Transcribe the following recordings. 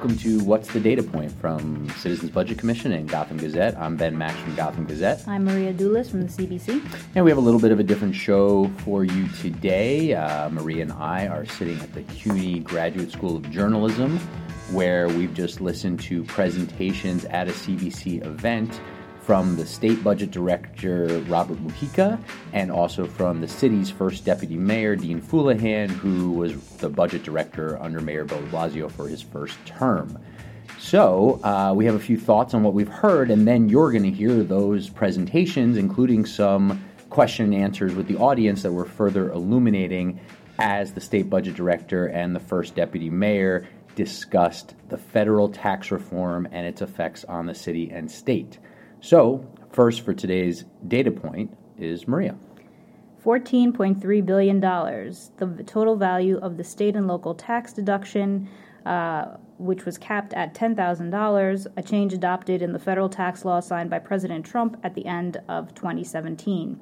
welcome to What's the Data Point from Citizens Budget Commission and Gotham Gazette. I'm Ben Max from Gotham Gazette. I'm Maria Doulis from the CBC. And we have a little bit of a different show for you today. Uh, Maria and I are sitting at the CUNY Graduate School of Journalism, where we've just listened to presentations at a CBC event from the state budget director, Robert Mujica, and also from the city's first deputy mayor, Dean Fuleihan, who was the budget director under Mayor Bill Blasio for his first term. So, uh, we have a few thoughts on what we've heard, and then you're going to hear those presentations, including some question and answers with the audience that were further illuminating as the state budget director and the first deputy mayor discussed the federal tax reform and its effects on the city and state. So, first for today's data point is Maria. $14.3 billion, the total value of the state and local tax deduction, uh, which was capped at $10,000, a change adopted in the federal tax law signed by President Trump at the end of 2017.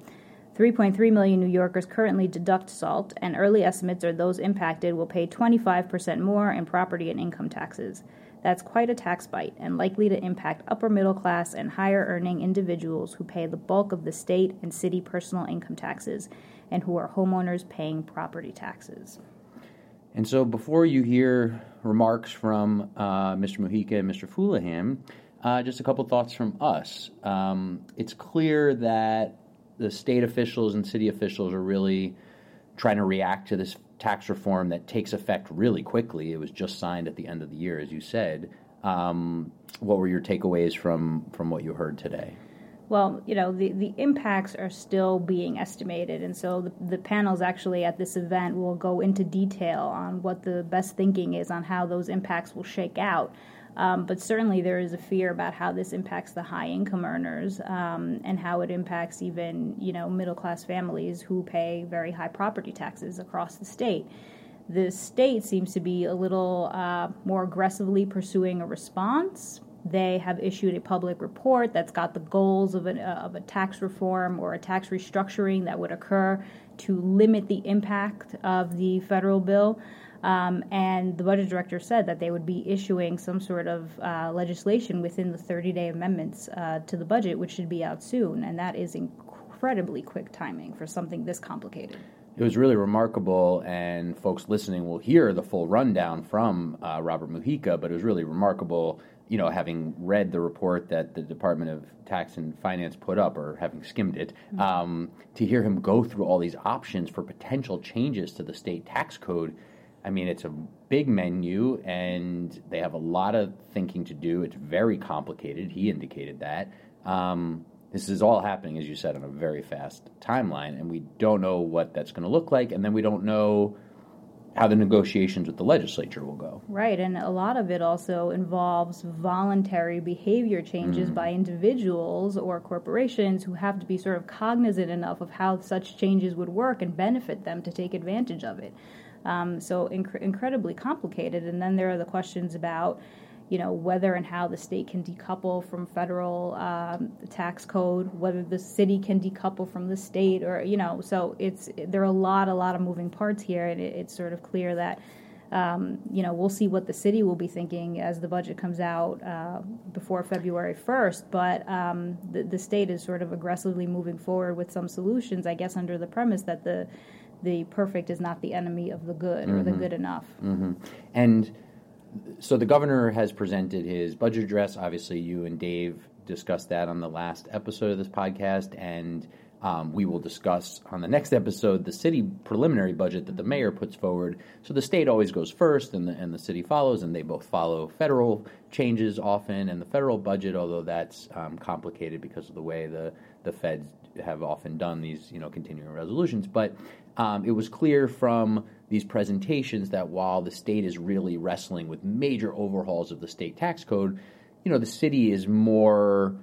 3.3 million New Yorkers currently deduct SALT, and early estimates are those impacted will pay 25% more in property and income taxes. That's quite a tax bite and likely to impact upper middle class and higher earning individuals who pay the bulk of the state and city personal income taxes and who are homeowners paying property taxes. And so, before you hear remarks from uh, Mr. Mujica and Mr. Fuleihan, uh, just a couple thoughts from us. Um, it's clear that the state officials and city officials are really trying to react to this tax reform that takes effect really quickly. It was just signed at the end of the year, as you said. Um, what were your takeaways from from what you heard today? Well, you know, the, the impacts are still being estimated. And so the, the panels actually at this event will go into detail on what the best thinking is on how those impacts will shake out. Um, but certainly there is a fear about how this impacts the high income earners um, and how it impacts even you know middle class families who pay very high property taxes across the state. The state seems to be a little uh, more aggressively pursuing a response. They have issued a public report that's got the goals of, an, uh, of a tax reform or a tax restructuring that would occur to limit the impact of the federal bill. Um, and the budget director said that they would be issuing some sort of uh, legislation within the 30 day amendments uh, to the budget, which should be out soon. And that is incredibly quick timing for something this complicated. It was really remarkable, and folks listening will hear the full rundown from uh, Robert Mujica, but it was really remarkable, you know, having read the report that the Department of Tax and Finance put up, or having skimmed it, mm-hmm. um, to hear him go through all these options for potential changes to the state tax code I mean, it's a big menu and they have a lot of thinking to do. It's very complicated. He indicated that. Um, this is all happening, as you said, on a very fast timeline, and we don't know what that's going to look like, and then we don't know how the negotiations with the legislature will go. Right, and a lot of it also involves voluntary behavior changes mm. by individuals or corporations who have to be sort of cognizant enough of how such changes would work and benefit them to take advantage of it. Um, so inc- incredibly complicated. And then there are the questions about, you know, whether and how the state can decouple from federal um, tax code, whether the city can decouple from the state, or you know, so it's there are a lot, a lot of moving parts here, and it, it's sort of clear that. Um, you know, we'll see what the city will be thinking as the budget comes out uh, before February 1st. But um, the, the state is sort of aggressively moving forward with some solutions, I guess, under the premise that the the perfect is not the enemy of the good or the mm-hmm. good enough. Mm-hmm. And so the governor has presented his budget address. Obviously, you and Dave discussed that on the last episode of this podcast, and um, we will discuss on the next episode the city preliminary budget that the mayor puts forward. So the state always goes first, and the and the city follows, and they both follow federal changes often, and the federal budget, although that's um, complicated because of the way the the feds have often done these you know continuing resolutions, but um, it was clear from these presentations that while the state is really wrestling with major overhauls of the state tax code, you know, the city is more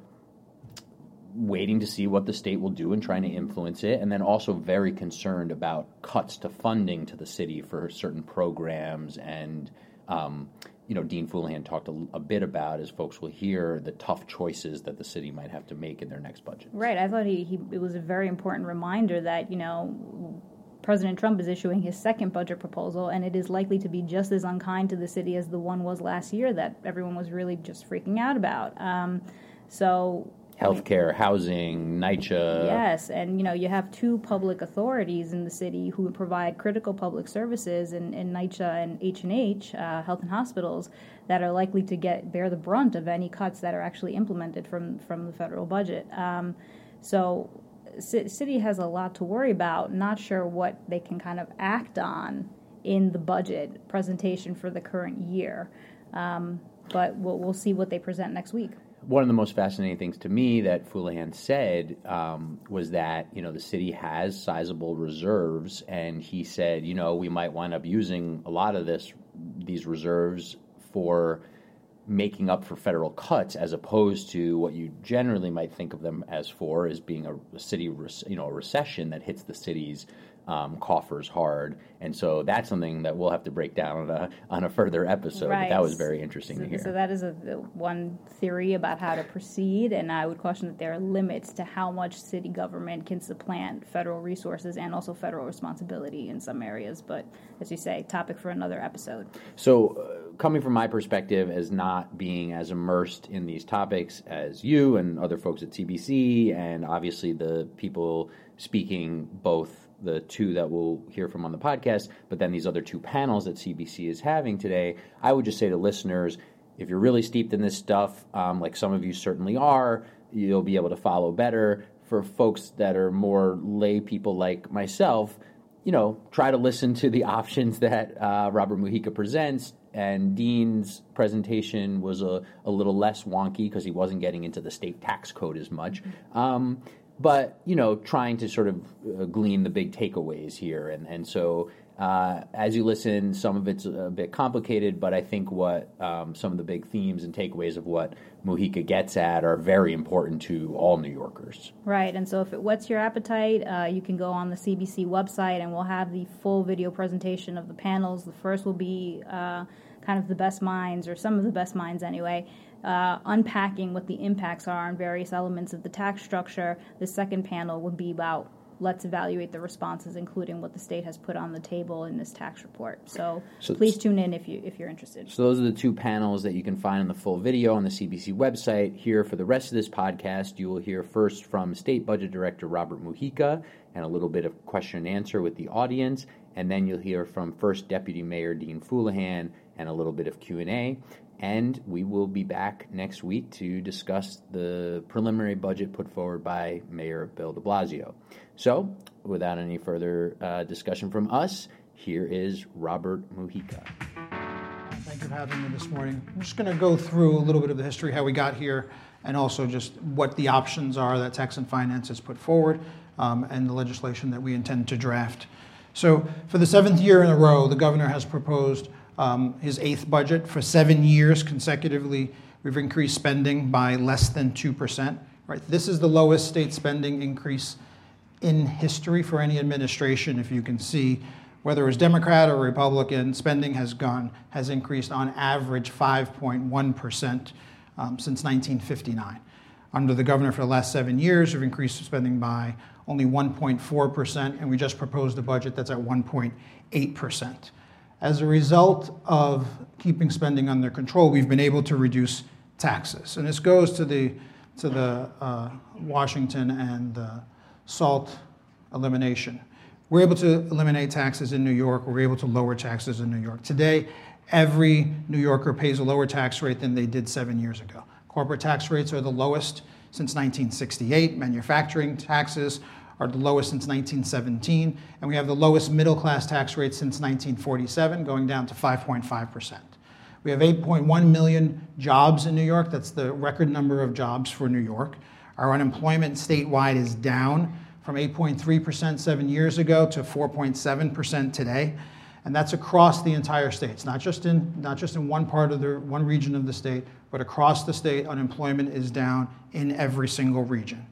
waiting to see what the state will do and trying to influence it, and then also very concerned about cuts to funding to the city for certain programs. And, um, you know, Dean Fuleihan talked a, a, bit about, as folks will hear, the tough choices that the city might have to make in their next budget. Right. I thought he, he it was a very important reminder that, you know, President Trump is issuing his second budget proposal, and it is likely to be just as unkind to the city as the one was last year that everyone was really just freaking out about. Um, so healthcare, housing, NYCHA. Yes, and you know you have two public authorities in the city who provide critical public services in, in NYCHA and H and H, uh, Health and Hospitals, that are likely to get bear the brunt of any cuts that are actually implemented from from the federal budget. Um, so, city has a lot to worry about. Not sure what they can kind of act on in the budget presentation for the current year. Um, but we'll, we'll see what they present next week one of the most fascinating things to me that Fuleihan said um, was that you know the city has sizable reserves, and he said you know we might wind up using a lot of this these reserves for making up for federal cuts, as opposed to what you generally might think of them as for, as being a, a city you know a recession that hits the city's um, coffers hard, and so that's something that we'll have to break down on a, on a further episode. Right. But that was very interesting so, to hear. So that is a, one theory about how to proceed, and I would caution that there are limits to how much city government can supplant federal resources and also federal responsibility in some areas. But as you say, topic for another episode. So. Uh, coming from my perspective as not being as immersed in these topics as you and other folks at CBC, and obviously the people speaking both the two that we'll hear from on the podcast, but then these other two panels that CBC is having today, I would just say to listeners, if you're really steeped in this stuff, um, like some of you certainly are, you'll be able to follow better. For folks that are more lay people like myself, you know, try to listen to the options that uh, Robert Mujica presents. And Dean's presentation was a, a little less wonky because he wasn't getting into the state tax code as much. Um, but you know, trying to sort of uh, glean the big takeaways here, and and so uh, as you listen, some of it's a bit complicated, but I think what um, some of the big themes and takeaways of what Mujica gets at are very important to all New Yorkers. Right, and so if it whets your appetite, uh, you can go on the CBC website, and we'll have the full video presentation of the panels. The first will be uh, kind of the best minds, or some of the best minds anyway, uh, unpacking what the impacts are on various elements of the tax structure. The second panel would be about let's evaluate the responses, including what the state has put on the table in this tax report. So, so please tune in if you if you're interested. So those are the two panels that you can find in the full video on the CBC website. Here for the rest of this podcast, you will hear first from State Budget Director Robert Mujica and a little bit of question and answer with the audience, and then you'll hear from First Deputy Mayor Dean Fuleihan and a little bit of Q and A. And we will be back next week to discuss the preliminary budget put forward by Mayor Bill de Blasio. So, without any further uh, discussion from us, here is Robert Mujica. Thank you for having me this morning. I'm just going to go through a little bit of the history, how we got here, and also just what the options are that Tax and Finance has put forward um, and the legislation that we intend to draft. So, for the seventh year in a row, the governor has proposed um, his eighth budget. For seven years consecutively, we've increased spending by less than 2%. Right? This is the lowest state spending increase in history for any administration. If you can see, whether it was Democrat or Republican, spending has gone has increased on average 5.1% um, since 1959. Under the governor for the last seven years, we've increased spending by only 1.4%, and we just proposed a budget that's at 1.8%. As a result of keeping spending under control, we've been able to reduce taxes. And this goes to the, to the uh, Washington and the SALT elimination. We're able to eliminate taxes in New York. We're able to lower taxes in New York. Today, every New Yorker pays a lower tax rate than they did seven years ago. Corporate tax rates are the lowest since 1968. Manufacturing taxes are the lowest since 1917, and we have the lowest middle class tax rate since 1947, going down to 5.5%. We have 8.1 million jobs in New York. That's the record number of jobs for New York. Our unemployment statewide is down from 8.3% seven years ago to 4.7% today. And that's across the entire state. It's not just in, not just in one part of the one region of the state, but across the state, unemployment is down in every single region.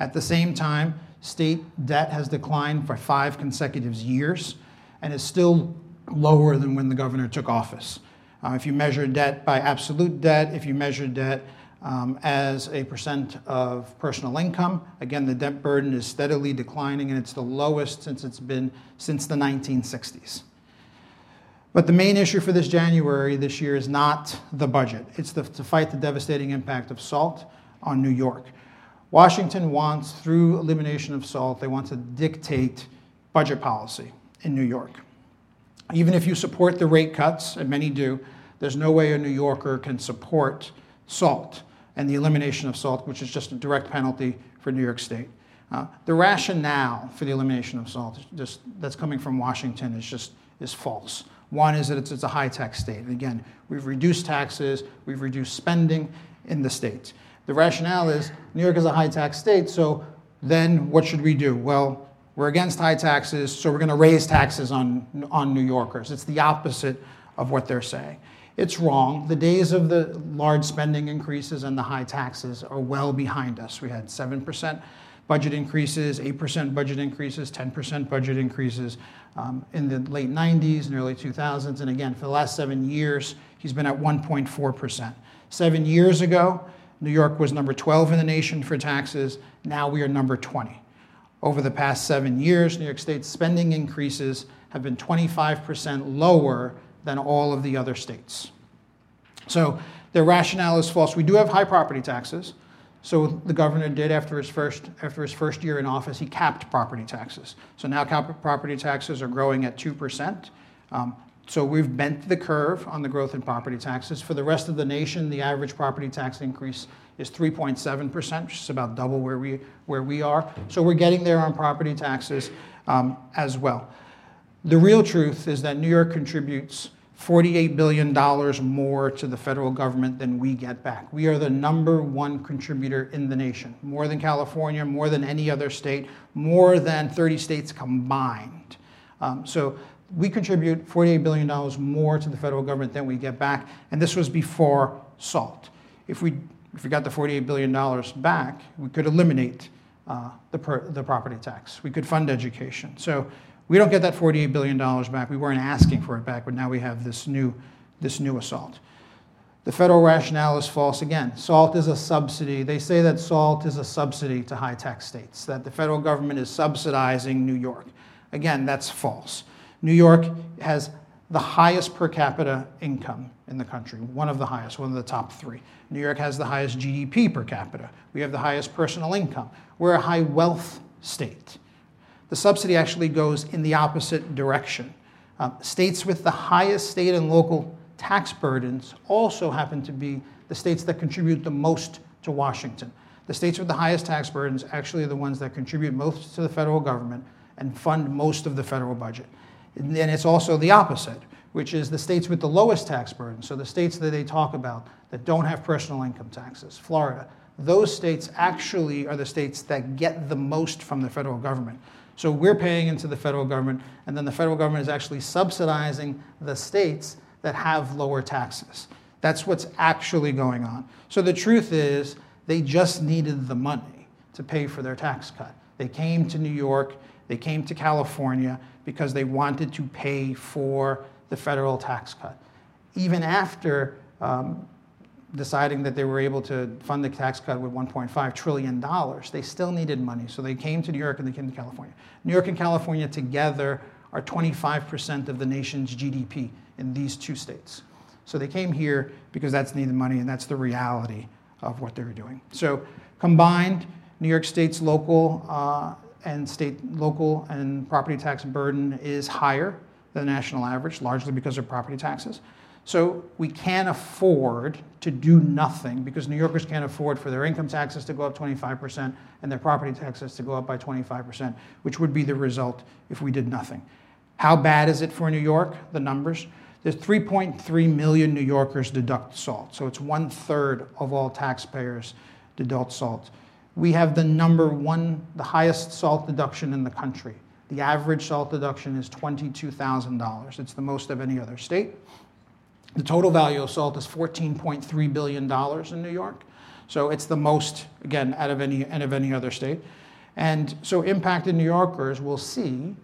At the same time, State debt has declined for five consecutive years and is still lower than when the governor took office. Uh, if you measure debt by absolute debt, if you measure debt um, as a percent of personal income. Again, the debt burden is steadily declining, and it's the lowest since it's been since the 1960s. But the main issue for this January this year is not the budget. It's the, to fight the devastating impact of SALT on New York. Washington wants, through elimination of SALT, they want to dictate budget policy in New York. Even if you support the rate cuts, and many do, there's no way a New Yorker can support SALT and the elimination of SALT, which is just a direct penalty for New York State. Uh, the rationale for the elimination of SALT just, that's coming from Washington is just is false. One is that it's, it's a high tax state. And again, we've reduced taxes, we've reduced spending in the state. The rationale is New York is a high tax state, so then what should we do? Well, we're against high taxes, so we're going to raise taxes on, on New Yorkers. It's the opposite of what they're saying. It's wrong. The days of the large spending increases and the high taxes are well behind us. We had 7% budget increases, 8% budget increases, 10% budget increases um, in the late 90s and early 2000s. And again, for the last seven years, he's been at 1.4%. Seven years ago, New York was number 12 in the nation for taxes. Now we are number 20. Over the past seven years, New York State's spending increases have been 25% lower than all of the other states. So their rationale is false. We do have high property taxes. So the governor did after his first after his first year in office, he capped property taxes. So now property taxes are growing at two percent. Um, so we've bent the curve on the growth in property taxes. For the rest of the nation, the average property tax increase is 3.7%, which is about double where we, where we are. So we're getting there on property taxes um, as well. The real truth is that New York contributes $48 billion more to the federal government than we get back. We are the number one contributor in the nation, more than California, more than any other state, more than 30 states combined. Um, so we contribute $48 billion more to the federal government than we get back, and this was before SALT. If we, if we got the $48 billion back, we could eliminate uh, the, per, the property tax. We could fund education. So we don't get that $48 billion back. We weren't asking for it back, but now we have this new, this new assault. The federal rationale is false again. SALT is a subsidy. They say that SALT is a subsidy to high tax states, that the federal government is subsidizing New York. Again, that's false. New York has the highest per capita income in the country, one of the highest, one of the top three. New York has the highest GDP per capita. We have the highest personal income. We're a high wealth state. The subsidy actually goes in the opposite direction. Uh, states with the highest state and local tax burdens also happen to be the states that contribute the most to Washington. The states with the highest tax burdens actually are the ones that contribute most to the federal government and fund most of the federal budget. And then it's also the opposite, which is the states with the lowest tax burden. So the states that they talk about that don't have personal income taxes, Florida, those states actually are the states that get the most from the federal government. So we're paying into the federal government, and then the federal government is actually subsidizing the states that have lower taxes. That's what's actually going on. So the truth is, they just needed the money to pay for their tax cut. They came to New York, they came to California because they wanted to pay for the federal tax cut. Even after um, deciding that they were able to fund the tax cut with $1.5 trillion, they still needed money. So they came to New York and they came to California. New York and California together are 25% of the nation's GDP in these two states. So they came here because that's needed money and that's the reality of what they were doing. So combined, New York State's local uh, and state local and property tax burden is higher than the national average, largely because of property taxes. So we can't afford to do nothing because New Yorkers can't afford for their income taxes to go up 25% and their property taxes to go up by 25%, which would be the result if we did nothing. How bad is it for New York? The numbers. There's 3.3 million New Yorkers deduct SALT, so it's one third of all taxpayers deduct SALT. We have the number one, the highest SALT deduction in the country. The average SALT deduction is $22,000. It's the most of any other state. The total value of salt is $14.3 billion in New York. So it's the most, again, out of any, out of any other state. And so impacted New Yorkers will see,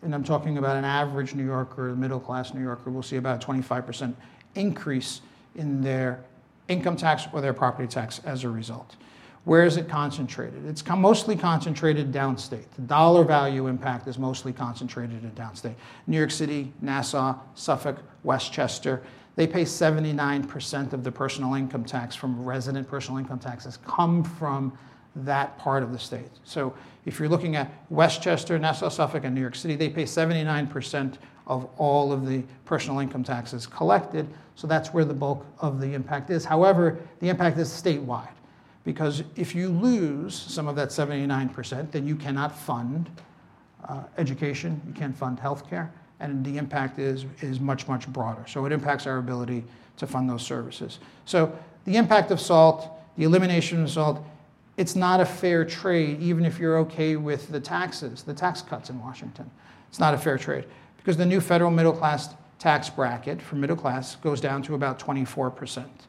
and I'm talking about an average New Yorker, middle class New Yorker, will see about a 25% increase in their income tax or their property tax as a result. Where is it concentrated? It's mostly concentrated downstate. The dollar value impact is mostly concentrated in downstate. New York City, Nassau, Suffolk, Westchester, they pay 79% of the personal income tax from resident personal income taxes come from that part of the state. So if you're looking at Westchester, Nassau, Suffolk, and New York City, they pay 79% of all of the personal income taxes collected. So that's where the bulk of the impact is. However, the impact is statewide because if you lose some of that 79%, then you cannot fund uh, education, you can't fund healthcare, and the impact is, is much, much broader. So it impacts our ability to fund those services. So the impact of SALT, the elimination of SALT, it's not a fair trade, even if you're okay with the taxes, the tax cuts in Washington. It's not a fair trade because the new federal middle class tax bracket for middle class goes down to about 24 percent.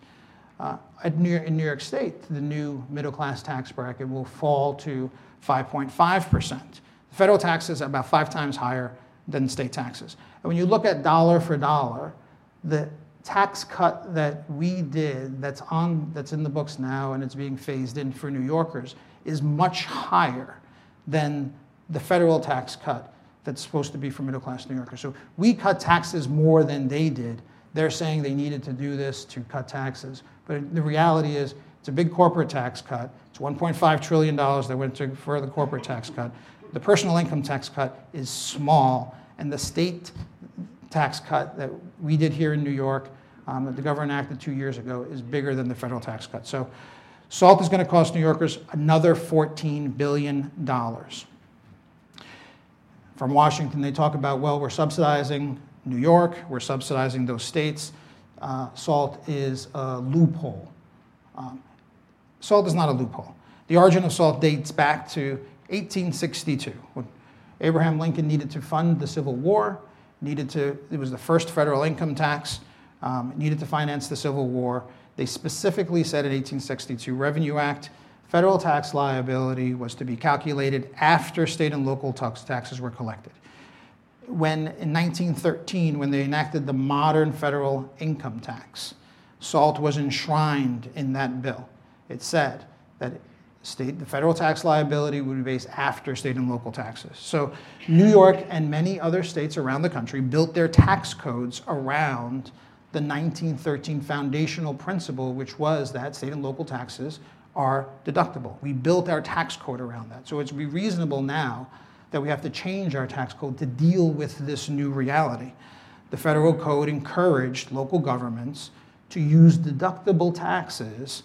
Uh, New York, in New York State, the new middle class tax bracket will fall to 5.5%. The federal tax is about five times higher than state taxes. And when you look at dollar for dollar, the tax cut that we did that's on that's in the books now and it's being phased in for New Yorkers is much higher than the federal tax cut that's supposed to be for middle class New Yorkers. So we cut taxes more than they did. They're saying they needed to do this to cut taxes. But the reality is, it's a big corporate tax cut. It's $1.5 trillion that went to, for the corporate tax cut. The personal income tax cut is small, and the state tax cut that we did here in New York, um, that the governor enacted two years ago, is bigger than the federal tax cut. So SALT is going to cost New Yorkers another $14 billion. From Washington, they talk about, well, we're subsidizing New York, we're subsidizing those states uh, SALT is a loophole. Um, SALT is not a loophole. The origin of SALT dates back to 1862 when Abraham Lincoln needed to fund the Civil War, needed to, it was the first federal income tax, um, needed to finance the Civil War. They specifically said in 1862 Revenue Act, federal tax liability was to be calculated after state and local tax taxes were collected when in 1913, when they enacted the modern federal income tax, SALT was enshrined in that bill. It said that state, the federal tax liability would be based after state and local taxes. So New York and many other states around the country built their tax codes around the 1913 foundational principle, which was that state and local taxes are deductible. We built our tax code around that. So it's reasonable now that we have to change our tax code to deal with this new reality. The federal code encouraged local governments to use deductible taxes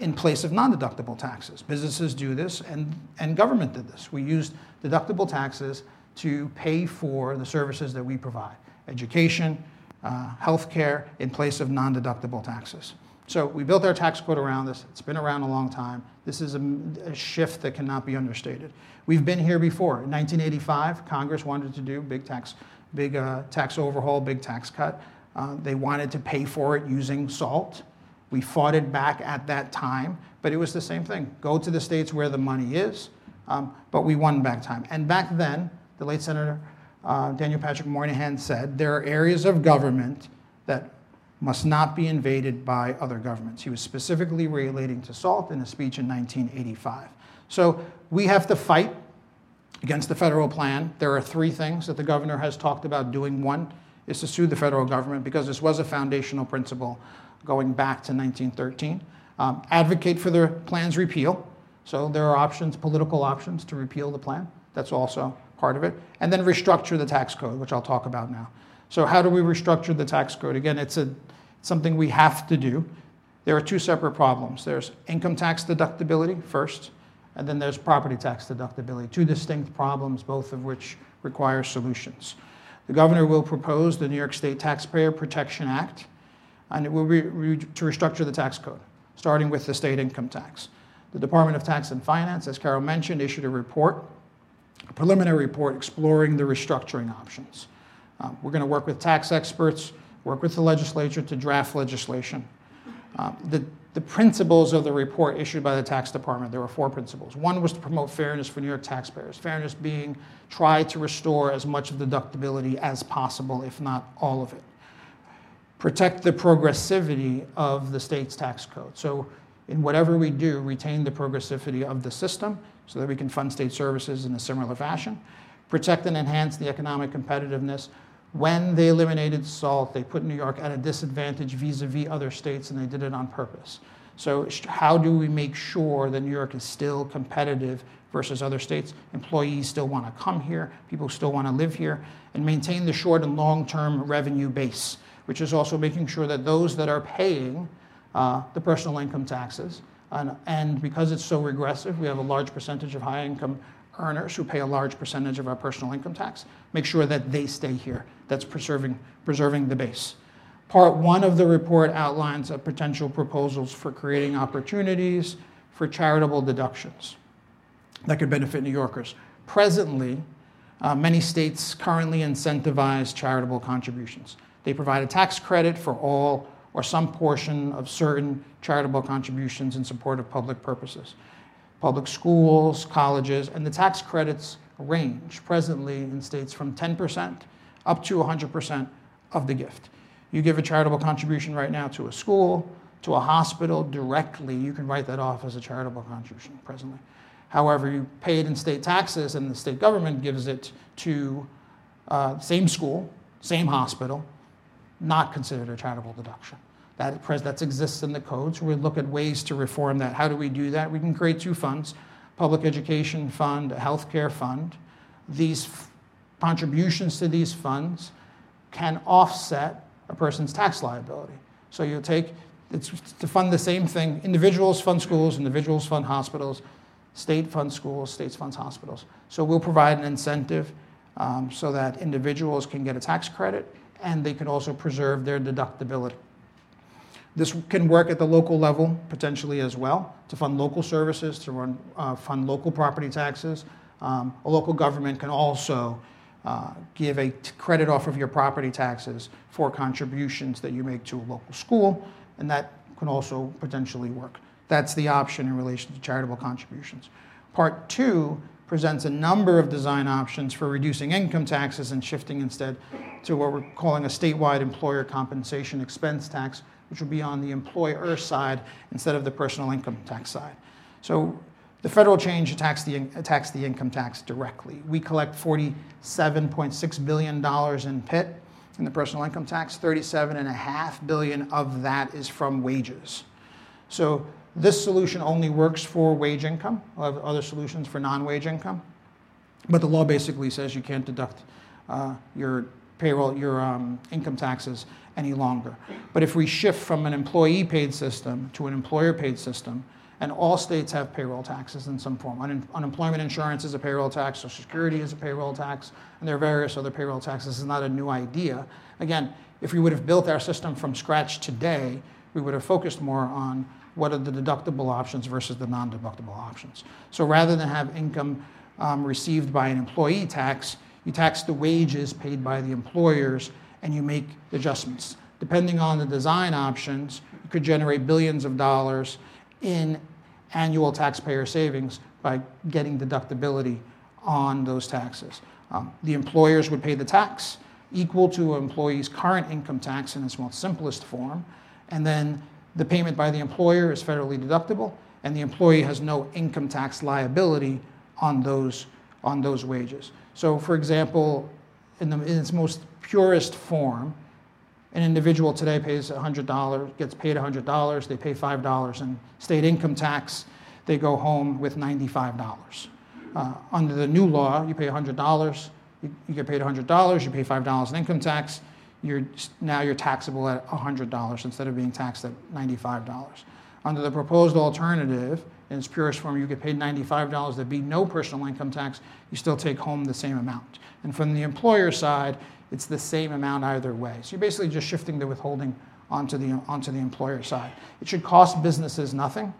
in place of non deductible taxes. Businesses do this, and, and government did this. We used deductible taxes to pay for the services that we provide education, uh, health care, in place of non deductible taxes. So we built our tax code around this. It's been around a long time. This is a, a, shift that cannot be understated. We've been here before. In 1985, Congress wanted to do big tax, big uh, tax overhaul, big tax cut. Uh, they wanted to pay for it using SALT. We fought it back at that time, but it was the same thing. Go to the states where the money is, um, but we won back time. And back then, the late Senator uh, Daniel Patrick Moynihan said there are areas of government that must not be invaded by other governments. He was specifically relating to SALT in a speech in 1985. So we have to fight against the federal plan. There are three things that the governor has talked about doing. One is to sue the federal government because this was a foundational principle going back to 1913. Um, advocate for the plan's repeal. So there are options, political options, to repeal the plan. That's also part of it. And then restructure the tax code, which I'll talk about now. So how do we restructure the tax code? Again, it's a, something we have to do. There are two separate problems. There's income tax deductibility first, and then there's property tax deductibility, two distinct problems, both of which require solutions. The governor will propose the New York State Taxpayer Protection Act, and it will be re- to restructure the tax code, starting with the state income tax. The Department of Tax and Finance, as Carol mentioned, issued a report, a preliminary report exploring the restructuring options. Um, we're going to work with tax experts, work with the legislature to draft legislation. Um, the, the principles of the report issued by the tax department, there were four principles. One was to promote fairness for New York taxpayers, fairness being try to restore as much of deductibility as possible, if not all of it. protect the progressivity of the state's tax code. So, in whatever we do, retain the progressivity of the system so that we can fund state services in a similar fashion. Protect and enhance the economic competitiveness. When they eliminated SALT, they put New York at a disadvantage vis a vis other states, and they did it on purpose. So, how do we make sure that New York is still competitive versus other states? Employees still want to come here, people still want to live here, and maintain the short and long term revenue base, which is also making sure that those that are paying uh, the personal income taxes. And, and, because it's so regressive, we have a large percentage of high income earners who pay a large percentage of our personal income tax. Make sure that they stay here. That's preserving, preserving the base. Part one of the report outlines potential proposals for creating opportunities for charitable deductions that could benefit New Yorkers. Presently, uh, many states currently incentivize charitable contributions. They provide a tax credit for all or some portion of certain charitable contributions in support of public purposes. Public schools, colleges, and the tax credits range presently in states from 10% up to 100% of the gift. You give a charitable contribution right now to a school, to a hospital directly, you can write that off as a charitable contribution presently. However, you pay it in state taxes and the state government gives it to uh, same school, same hospital, not considered a charitable deduction. That, that exists in the code. So we look at ways to reform that. How do we do that? We can create two funds public education fund, a healthcare fund. These contributions to these funds can offset a person's tax liability. So you take it's to fund the same thing. Individuals fund schools, individuals fund hospitals, state funds schools, states funds hospitals. So we'll provide an incentive um, so that individuals can get a tax credit and they can also preserve their deductibility. This can work at the local level potentially as well to fund local services, to run, uh, fund local property taxes. Um, a local government can also uh, give a credit off of your property taxes for contributions that you make to a local school, and that can also potentially work. That's the option in relation to charitable contributions. Part two presents a number of design options for reducing income taxes and shifting instead to what we're calling a statewide employer compensation expense tax, which will be on the employer side instead of the personal income tax side. So the federal change attacks the, attacks the income tax directly. We collect $47.6 billion in PIT in the personal income tax. 37.5 billion of that is from wages. So this solution only works for wage income. We'll have other solutions for non-wage income. But the law basically says you can't deduct uh, your payroll, your um, income taxes any longer. But if we shift from an employee paid system to an employer paid system, and all states have payroll taxes in some form. Un- unemployment insurance is a payroll tax, Social Security is a payroll tax, and there are various other payroll taxes. This is not a new idea. Again, if we would have built our system from scratch today, we would have focused more on what are the deductible options versus the non deductible options. So rather than have income um, received by an employee tax, you tax the wages paid by the employers and you make adjustments. Depending on the design options, you could generate billions of dollars in annual taxpayer savings by getting deductibility on those taxes. Um, the employers would pay the tax equal to an employee's current income tax in its most simplest form, and then the payment by the employer is federally deductible, and the employee has no income tax liability on those, on those wages. So, for example, in, the, in its most purest form, an individual today pays $100, gets paid $100, they pay $5 in state income tax, they go home with $95. Uh, under the new law, you pay $100, you, you get paid $100, you pay $5 in income tax, you're, now you're taxable at $100 instead of being taxed at $95. Under the proposed alternative, in its purest form, you get paid $95, there'd be no personal income tax, you still take home the same amount. And from the employer side, it's the same amount either way. So you're basically just shifting the withholding onto the, onto the employer side. It should cost businesses nothing,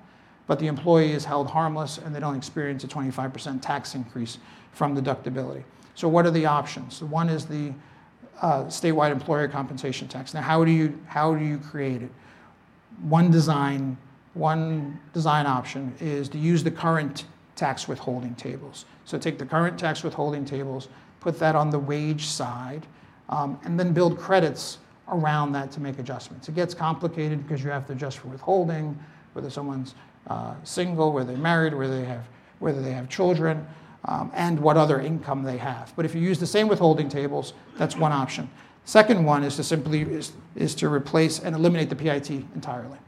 but the employee is held harmless and they don't experience a 25% tax increase from deductibility. So what are the options? One is the uh, statewide employer compensation tax. Now, how do you how do you create it? One design one design option is to use the current tax withholding tables. So take the current tax withholding tables, put that on the wage side, um, and then build credits around that to make adjustments. It gets complicated because you have to adjust for withholding, whether someone's uh, single, whether they're married, whether they have, whether they have children, um, and what other income they have. But if you use the same withholding tables, that's one option. Second one is to simply is, is to replace and eliminate the PIT entirely.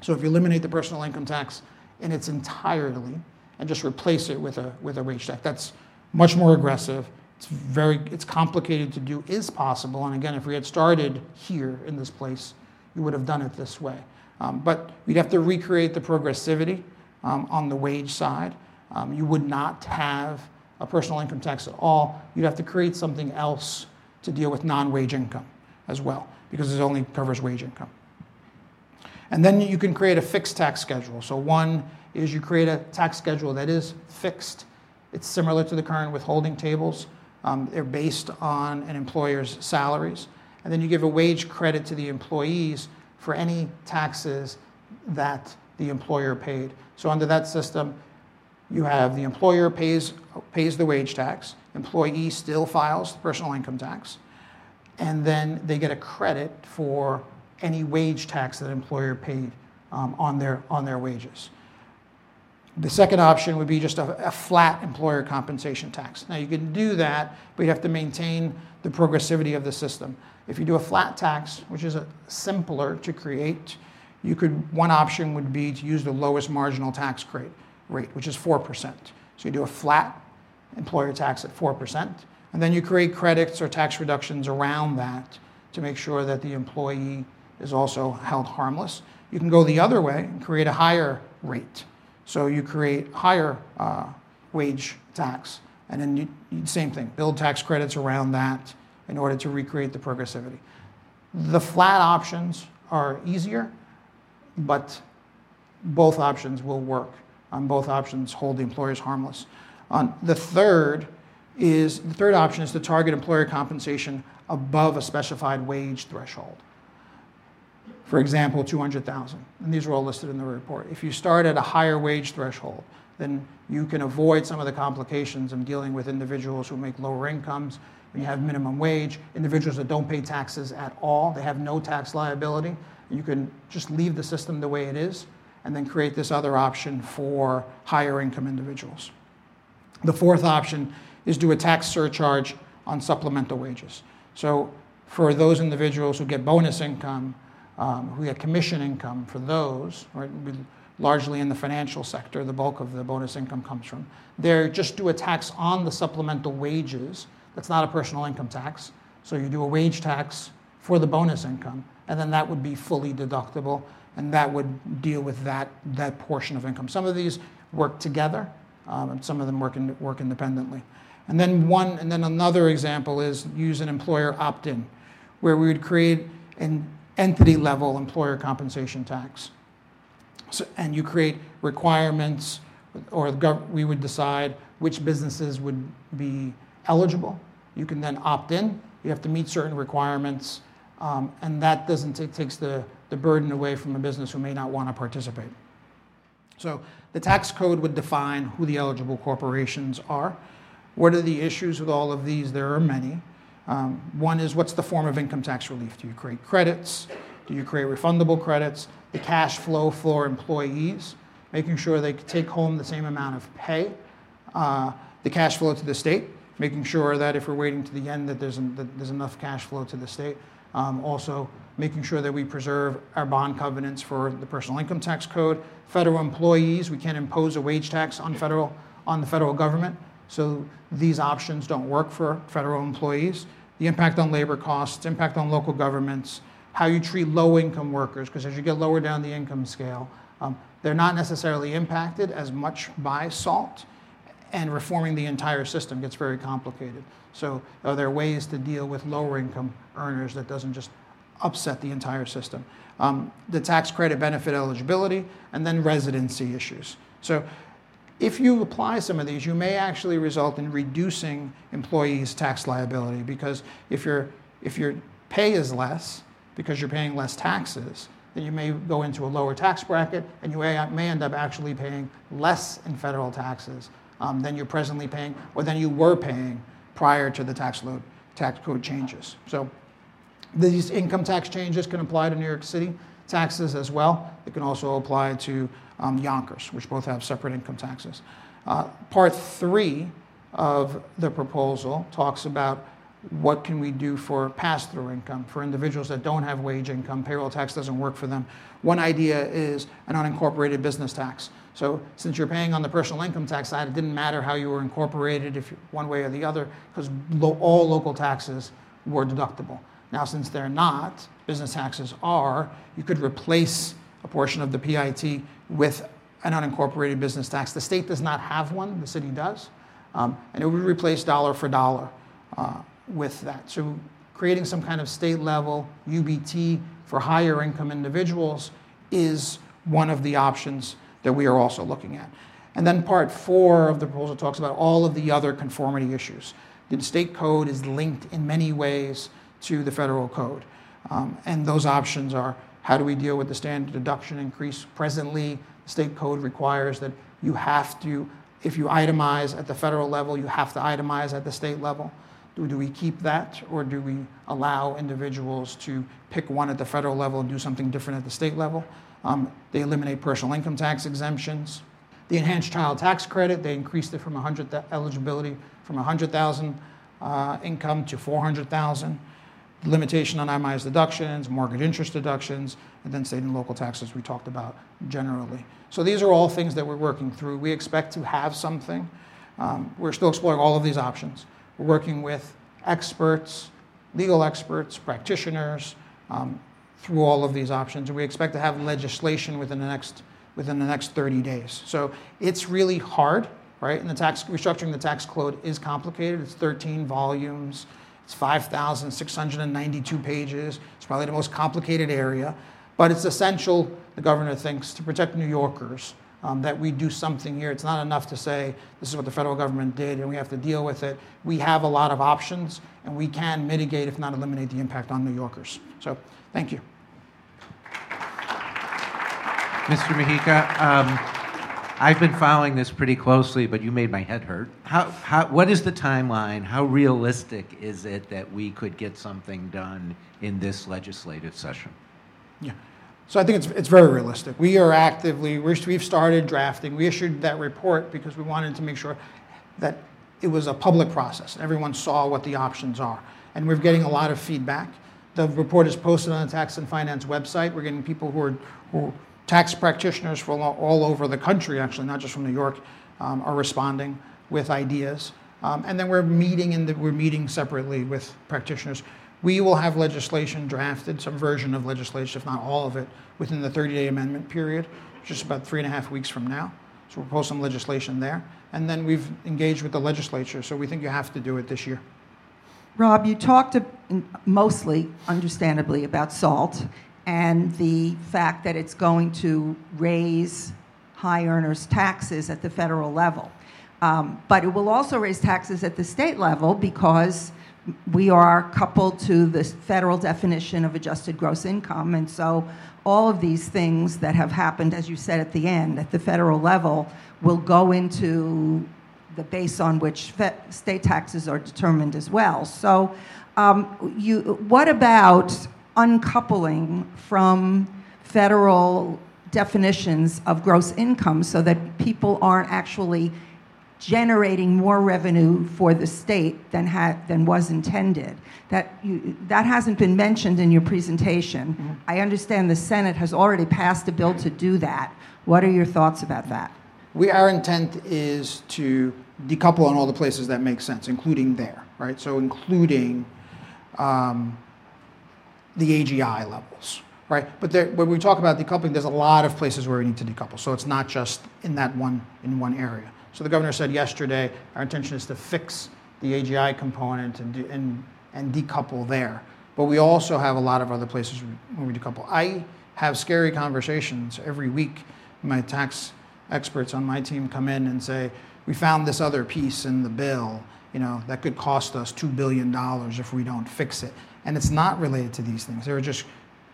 So if you eliminate the personal income tax in its entirety and just replace it with a with a wage tax, that's much more aggressive. It's very it's complicated to do, is possible. And again, if we had started here in this place, you would have done it this way. Um, but we'd have to recreate the progressivity um, on the wage side. Um, you would not have a personal income tax at all. You'd have to create something else to deal with non-wage income as well, because it only covers wage income. And then you can create a fixed tax schedule. So one is you create a tax schedule that is fixed. It's similar to the current withholding tables. Um, they're based on an employer's salaries. And then you give a wage credit to the employees for any taxes that the employer paid. So under that system, you have the employer pays, pays the wage tax, employee still files the personal income tax, and then they get a credit for any wage tax that employer paid um, on, their, on their wages. The second option would be just a, a, flat employer compensation tax. Now, you can do that, but you have to maintain the progressivity of the system. If you do a flat tax, which is simpler to create, you could, one option would be to use the lowest marginal tax rate, rate, which is 4%. So you do a flat employer tax at 4%, and then you create credits or tax reductions around that to make sure that the employee is also held harmless. You can go the other way and create a higher rate. So you create higher uh, wage tax, and then you, same thing, build tax credits around that in order to recreate the progressivity. The flat options are easier, but both options will work. On both options, hold the employers harmless. On the third is the third option is to target employer compensation above a specified wage threshold for example, 200,000. And these are all listed in the report. If you start at a higher wage threshold, then you can avoid some of the complications of dealing with individuals who make lower incomes. When you have minimum wage, individuals that don't pay taxes at all, they have no tax liability. You can just leave the system the way it is and then create this other option for higher income individuals. The fourth option is do a tax surcharge on supplemental wages. So for those individuals who get bonus income, um, we get commission income for those, right? largely in the financial sector, the bulk of the bonus income comes from. They just do a tax on the supplemental wages. That's not a personal income tax. So you do a wage tax for the bonus income, and then that would be fully deductible, and that would deal with that, that portion of income. Some of these work together, um, and some of them work, in, work independently. And then one, and then another example is use an employer opt-in, where we would create an entity level employer compensation tax. So, and you create requirements, or we would decide which businesses would be eligible. You can then opt in. You have to meet certain requirements, um, and that doesn't take, takes the, the burden away from a business who may not want to participate. So the tax code would define who the eligible corporations are. What are the issues with all of these? There are many. Um, one is what's the form of income tax relief? Do you create credits? Do you create refundable credits? The cash flow for employees, making sure they take home the same amount of pay. Uh, the cash flow to the state, making sure that if we're waiting to the end that there's, that there's enough cash flow to the state. Um, also, making sure that we preserve our bond covenants for the personal income tax code. Federal employees, we can't impose a wage tax on federal on the federal government, so these options don't work for federal employees the impact on labor costs, impact on local governments, how you treat low income workers, because as you get lower down the income scale, um, they're not necessarily impacted as much by SALT, and reforming the entire system gets very complicated. So, are there ways to deal with lower income earners that doesn't just upset the entire system? Um, the tax credit benefit eligibility, and then residency issues. So, if you apply some of these, you may actually result in reducing employees' tax liability because if, your if your pay is less because you're paying less taxes, then you may go into a lower tax bracket and you may, may end up actually paying less in federal taxes um, than you're presently paying or than you were paying prior to the tax load tax code changes. So These income tax changes can apply to New York City taxes as well. It can also apply to um, Yonkers, which both have separate income taxes. Uh, part three of the proposal talks about what can we do for pass-through income for individuals that don't have wage income. Payroll tax doesn't work for them. One idea is an unincorporated business tax. So since you're paying on the personal income tax side it didn't matter how you were incorporated if one way or the other because lo- all local taxes were deductible. Now since they're not business taxes are you could replace a portion of the PIT with an unincorporated business tax the state does not have one the city does um, and it would replace dollar for dollar uh, with that. So creating some kind of state level UBT for higher income individuals is one of the options that we are also looking at. And then part four of the proposal talks about all of the other conformity issues. The state code is linked in many ways to the federal code. Um, and those options are how do we deal with the standard deduction increase? Presently, the state code requires that you have to, if you itemize at the federal level, you have to itemize at the state level. Do, do we keep that, or do we allow individuals to pick one at the federal level and do something different at the state level? Um, they eliminate personal income tax exemptions. The enhanced child tax credit, they increased it from 100 eligibility from 100,000 uh, income to 400,000. Limitation on itemized deductions, mortgage interest deductions, and then state and local taxes we talked about generally. So these are all things that we're working through. We expect to have something. Um, we're still exploring all of these options. We're working with experts, legal experts, practitioners um, through all of these options. And we expect to have legislation within the next within the next 30 days. So it's really hard, right? And the tax restructuring the tax code is complicated. It's 13 volumes. It's 5,692 pages. It's probably the most complicated area, but it's essential, the governor thinks, to protect New Yorkers um, that we do something here. It's not enough to say this is what the federal government did and we have to deal with it. We have a lot of options and we can mitigate, if not eliminate, the impact on New Yorkers. So, thank you. Mr. Mujica, um, I've been following this pretty closely, but you made my head hurt. How, how, what is the timeline? How realistic is it that we could get something done in this legislative session? Yeah. So I think it's, it's very realistic. We are actively, we've started drafting. We issued that report because we wanted to make sure that it was a public process. Everyone saw what the options are. And we're getting a lot of feedback. The report is posted on the Tax and Finance website. We're getting people who are, who tax practitioners from all over the country, actually, not just from New York, um, are responding with ideas. Um, and then we're meeting in the, we're meeting separately with practitioners. We will have legislation drafted, some version of legislation, if not all of it, within the 30 day amendment period, just about three and a half weeks from now. So we'll post some legislation there. And then we've engaged with the legislature, so we think you have to do it this year. Rob, you talked mostly, understandably, about SALT and the fact that it's going to raise high earners' taxes at the federal level. Um, but it will also raise taxes at the state level because we are coupled to the federal definition of adjusted gross income. And so all of these things that have happened, as you said at the end, at the federal level, will go into the base on which state taxes are determined as well. So, um, you, what about uncoupling from federal definitions of gross income so that people aren't actually generating more revenue for the state than, ha- than was intended. That, you, that hasn't been mentioned in your presentation. Mm-hmm. I understand the Senate has already passed a bill to do that. What are your thoughts about that? We, our intent is to decouple on all the places that make sense, including there, right? So, including um, the AGI levels, right? But there, when we talk about decoupling, there's a lot of places where we need to decouple. So it's not just in that one in one area. So the governor said yesterday, our intention is to fix the AGI component and, and, and decouple there. But we also have a lot of other places where we decouple. I have scary conversations every week. My tax experts on my team come in and say, we found this other piece in the bill, you know, that could cost us $2 billion if we don't fix it. And it's not related to these things. There are just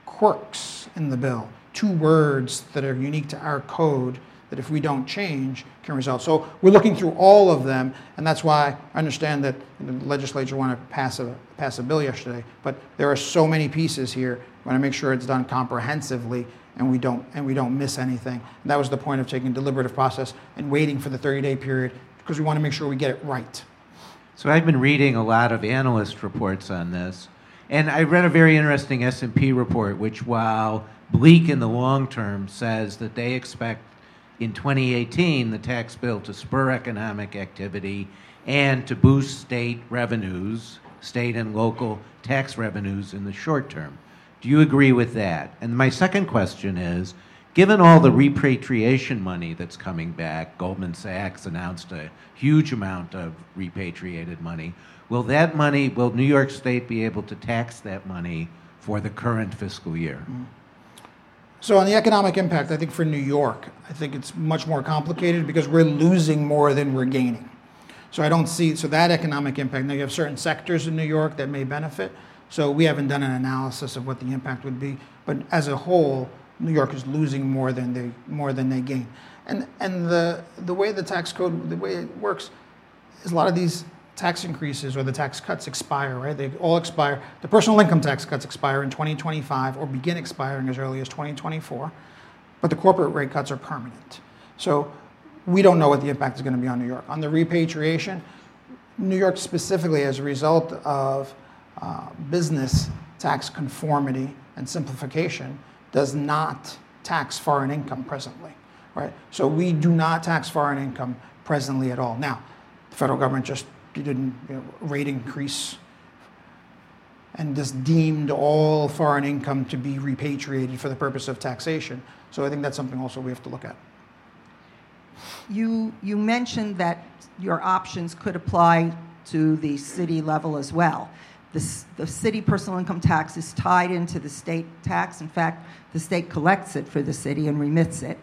quirks in the bill, two words that are unique to our code that if we don't change can result. So we're looking through all of them, and that's why I understand that the legislature wanted to pass a, pass a bill yesterday, but there are so many pieces here. We want to make sure it's done comprehensively and we don't, and we don't miss anything. And that was the point of taking deliberative process and waiting for the 30-day period because we want to make sure we get it right. So I've been reading a lot of analyst reports on this, and I read a very interesting S&P report, which, while bleak in the long term, says that they expect in 2018 the tax bill to spur economic activity and to boost state revenues, state and local tax revenues in the short term. Do you agree with that? And my second question is given all the repatriation money that's coming back, Goldman Sachs announced a huge amount of repatriated money. Will that money, will New York State be able to tax that money for the current fiscal year? Mm. So, on the economic impact, I think for New York, I think it's much more complicated because we're losing more than we're gaining. So, I don't see, so that economic impact, now you have certain sectors in New York that may benefit. So, we haven't done an analysis of what the impact would be. But as a whole, New York is losing more than they, more than they gain. And, and the, the way the tax code, the way it works, is a lot of these tax increases or the tax cuts expire, right? They all expire. The personal income tax cuts expire in 2025 or begin expiring as early as 2024, but the corporate rate cuts are permanent. So we don't know what the impact is going to be on New York. On the repatriation, New York specifically, as a result of uh, business tax conformity and simplification, does not tax foreign income presently, right? So we do not tax foreign income presently at all. Now, the federal government just did a you know, rate increase and just deemed all foreign income to be repatriated for the purpose of taxation. So I think that's something also we have to look at. You, you mentioned that your options could apply to the city level as well. The, the city personal income tax is tied into the state tax. In fact, the state collects it for the city and remits it,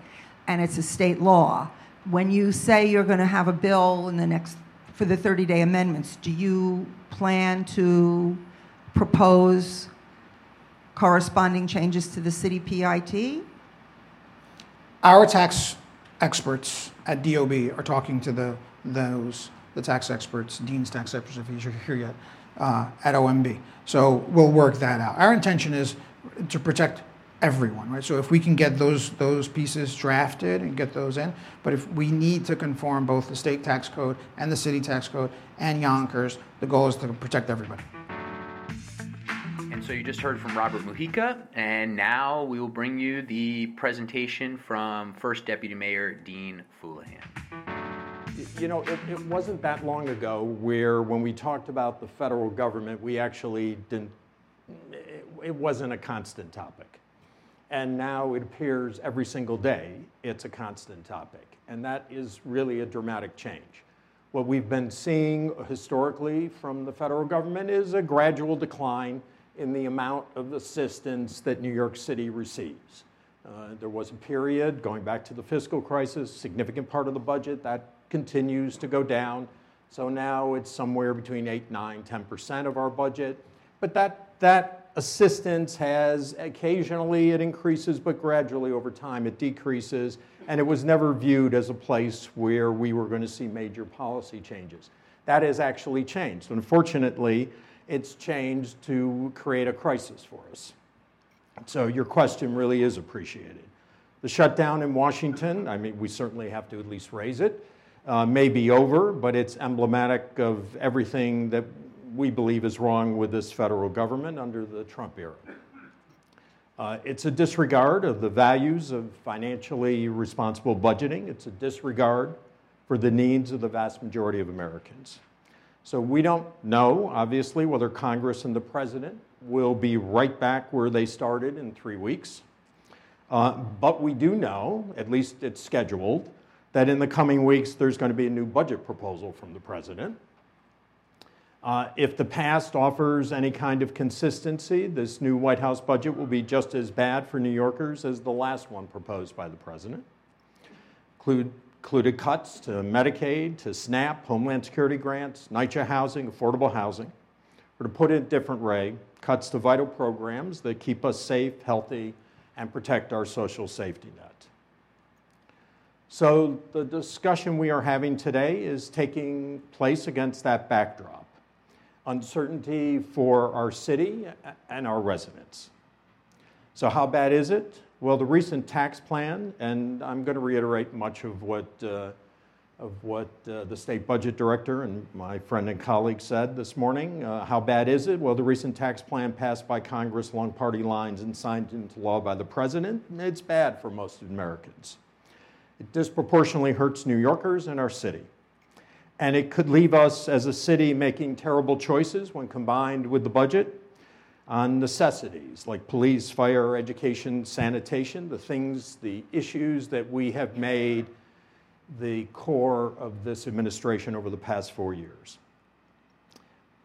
and it's a state law. When you say you're going to have a bill in the next for the 30 day amendments, do you plan to propose corresponding changes to the city PIT? Our tax experts at DOB are talking to the, those, the tax experts, Dean's tax experts, if he's here yet, uh, at OMB. So we'll work that out. Our intention is to protect everyone, right? So if we can get those those pieces drafted and get those in, but if we need to conform both the state tax code and the city tax code and Yonkers, the goal is to protect everybody. And so you just heard from Robert Mujica, and now we will bring you the presentation from First Deputy Mayor Dean Fuleihan. You know, it, it wasn't that long ago where when we talked about the federal government, we actually didn't, it, it wasn't a constant topic. And now it appears every single day it's a constant topic. And that is really a dramatic change. What we've been seeing historically from the federal government is a gradual decline in the amount of assistance that New York City receives. Uh, there was a period going back to the fiscal crisis, significant part of the budget that continues to go down. So now it's somewhere between 8, 9, 10% of our budget. But that, that assistance has occasionally it increases, but gradually over time it decreases. And it was never viewed as a place where we were going to see major policy changes. That has actually changed. Unfortunately, it's changed to create a crisis for us. So your question really is appreciated. The shutdown in Washington, I mean, we certainly have to at least raise it, uh, may be over, but it's emblematic of everything that we believe is wrong with this federal government under the Trump era. Uh, it's a disregard of the values of financially responsible budgeting. It's a disregard for the needs of the vast majority of Americans. So we don't know, obviously, whether Congress and the president will be right back where they started in three weeks. Uh, but we do know, at least it's scheduled, that in the coming weeks there's going to be a new budget proposal from the president. Uh, if the past offers any kind of consistency, this new White House budget will be just as bad for New Yorkers as the last one proposed by the president. Include, included cuts to Medicaid, to SNAP, Homeland Security grants, NYCHA housing, affordable housing. Or to put it a different way, cuts to vital programs that keep us safe, healthy, and protect our social safety net. So, the discussion we are having today is taking place against that backdrop uncertainty for our city and our residents. So, how bad is it? Well, the recent tax plan, and I'm going to reiterate much of what, uh, of what uh, the state budget director and my friend and colleague said this morning. Uh, how bad is it? Well, the recent tax plan passed by Congress along party lines and signed into law by the president, it's bad for most Americans. It disproportionately hurts New Yorkers and our city. And it could leave us as a city making terrible choices when combined with the budget on necessities like police, fire, education, sanitation, the things, the issues that we have made the core of this administration over the past four years.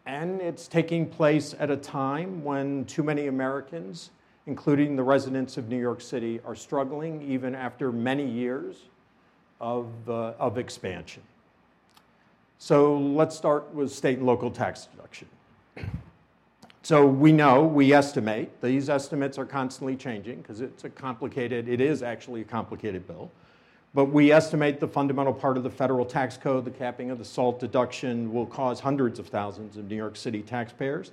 And it's taking place at a time when too many Americans, including the residents of New York City, are struggling even after many years of, uh, of expansion. So let's start with state and local tax deduction. So we know, we estimate, these estimates are constantly changing because it's a complicated, it is actually a complicated bill. But we estimate the fundamental part of the federal tax code, the capping of the SALT deduction, will cause hundreds of thousands of New York City taxpayers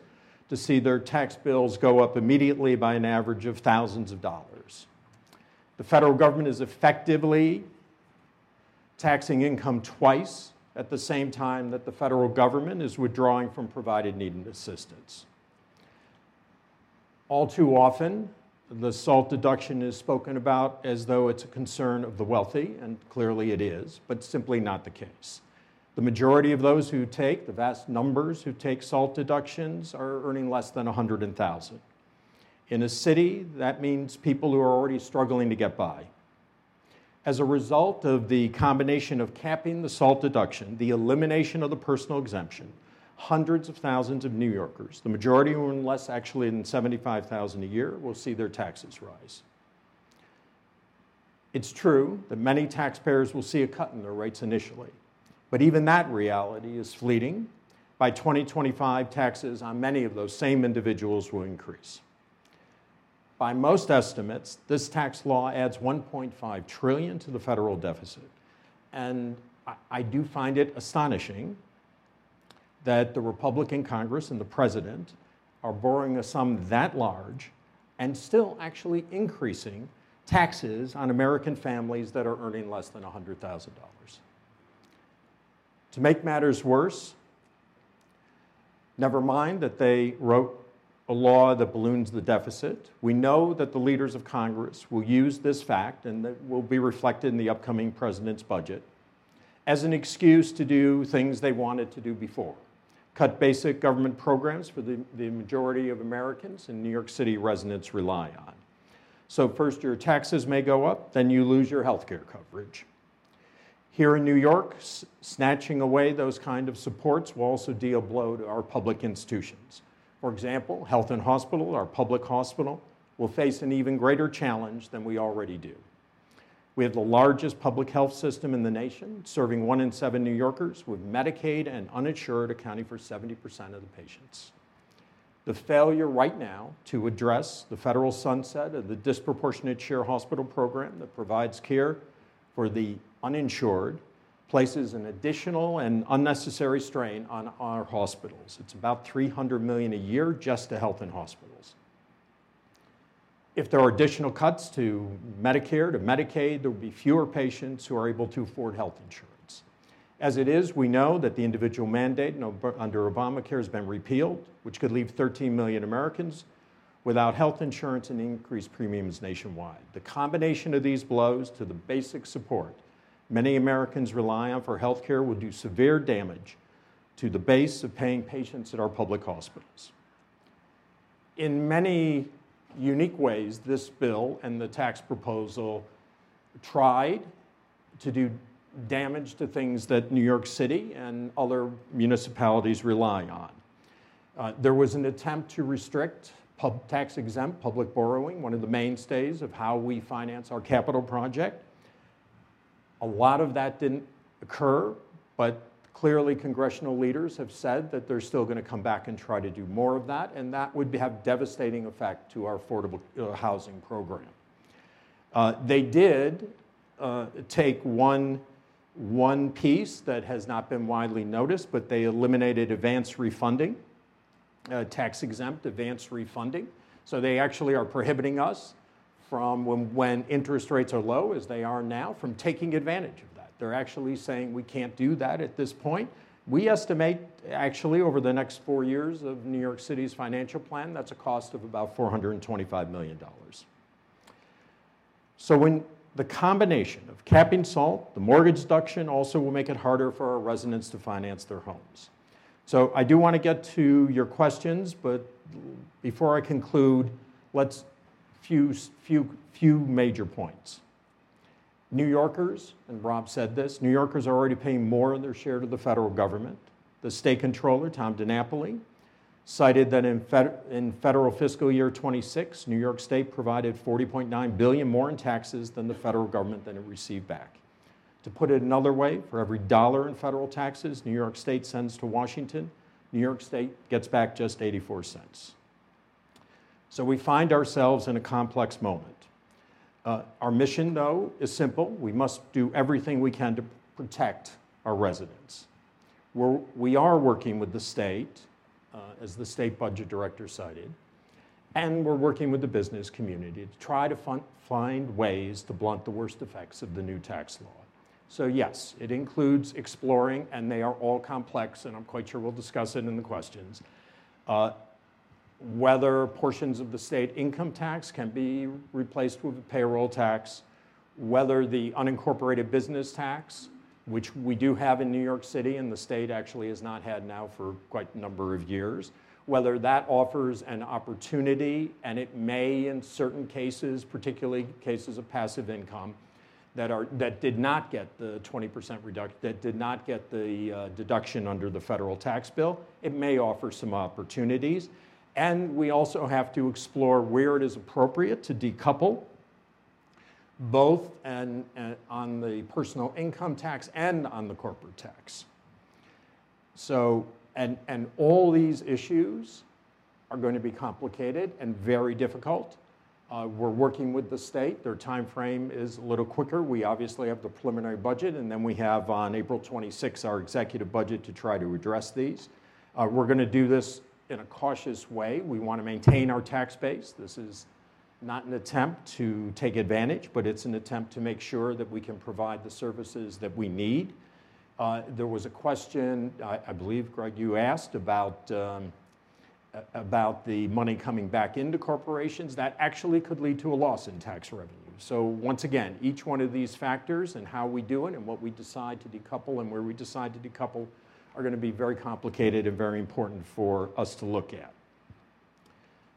to see their tax bills go up immediately by an average of thousands of dollars. The federal government is effectively taxing income twice at the same time that the federal government is withdrawing from provided needed assistance. All too often, the SALT deduction is spoken about as though it's a concern of the wealthy, and clearly it is, but simply not the case. The majority of those who take, the vast numbers who take SALT deductions, are earning less than 100,000. In a city, that means people who are already struggling to get by. As a result of the combination of capping the SALT deduction, the elimination of the personal exemption, hundreds of thousands of New Yorkers, the majority who earn less actually than 75,000 a year, will see their taxes rise. It's true that many taxpayers will see a cut in their rates initially, but even that reality is fleeting. By 2025, taxes on many of those same individuals will increase. By most estimates, this tax law adds 1.5 trillion to the federal deficit. And I, I do find it astonishing that the Republican Congress and the president are borrowing a sum that large and still actually increasing taxes on American families that are earning less than $100,000. To make matters worse, never mind that they wrote a law that balloons the deficit. We know that the leaders of Congress will use this fact, and that will be reflected in the upcoming president's budget, as an excuse to do things they wanted to do before cut basic government programs for the, the majority of Americans and New York City residents rely on. So, first, your taxes may go up, then you lose your health care coverage. Here in New York, snatching away those kind of supports will also deal blow to our public institutions. For example, Health and Hospital, our public hospital, will face an even greater challenge than we already do. We have the largest public health system in the nation, serving one in seven New Yorkers, with Medicaid and uninsured accounting for 70% of the patients. The failure right now to address the federal sunset of the disproportionate share hospital program that provides care for the uninsured places an additional and unnecessary strain on our hospitals. It's about 300 million a year just to health and hospitals. If there are additional cuts to Medicare, to Medicaid, there will be fewer patients who are able to afford health insurance. As it is, we know that the individual mandate under Obamacare has been repealed, which could leave 13 million Americans without health insurance and increased premiums nationwide. The combination of these blows to the basic support many Americans rely on for health care will do severe damage to the base of paying patients at our public hospitals. In many unique ways, this bill and the tax proposal tried to do damage to things that New York City and other municipalities rely on. Uh, there was an attempt to restrict tax exempt public borrowing, one of the mainstays of how we finance our capital project. A lot of that didn't occur, but clearly congressional leaders have said that they're still going to come back and try to do more of that, and that would have devastating effect to our affordable uh, housing program. Uh, they did uh, take one, one piece that has not been widely noticed, but they eliminated advance refunding, uh, tax exempt advance refunding. So they actually are prohibiting us from when, when interest rates are low, as they are now, from taking advantage of that. They're actually saying we can't do that at this point. We estimate, actually, over the next four years of New York City's financial plan, that's a cost of about $425 million. So when the combination of capping SALT, the mortgage deduction also will make it harder for our residents to finance their homes. So I do want to get to your questions, but before I conclude, let's few, few, few major points. New Yorkers, and Rob said this, New Yorkers are already paying more in their share to the federal government. The state controller, Tom DiNapoli, cited that in, fed, in federal fiscal year 26, New York State provided 40.9 billion more in taxes than the federal government than it received back. To put it another way, for every dollar in federal taxes New York State sends to Washington, New York State gets back just 84 cents. So we find ourselves in a complex moment. Uh, our mission, though, is simple. We must do everything we can to protect our residents. We're, we are working with the state, uh, as the state budget director cited, and we're working with the business community to try to fun- find ways to blunt the worst effects of the new tax law. So, yes, it includes exploring, and they are all complex, and I'm quite sure we'll discuss it in the questions. Uh, whether portions of the state income tax can be replaced with a payroll tax, whether the unincorporated business tax, which we do have in New York City and the state actually has not had now for quite a number of years, whether that offers an opportunity, and it may in certain cases, particularly cases of passive income, that, are, that did not get the 20% reduction, that did not get the uh, deduction under the federal tax bill, it may offer some opportunities. And we also have to explore where it is appropriate to decouple both and, and on the personal income tax and on the corporate tax. So, and, and all these issues are going to be complicated and very difficult. Uh, we're working with the state. Their time frame is a little quicker. We obviously have the preliminary budget, and then we have on April 26 our executive budget to try to address these. Uh, we're going to do this in a cautious way. We want to maintain our tax base. This is not an attempt to take advantage, but it's an attempt to make sure that we can provide the services that we need. Uh, there was a question, I, I, believe, Greg, you asked about, um, about the money coming back into corporations. That actually could lead to a loss in tax revenue. So, once again, each one of these factors and how we do it and what we decide to decouple and where we decide to decouple are going to be very complicated and very important for us to look at.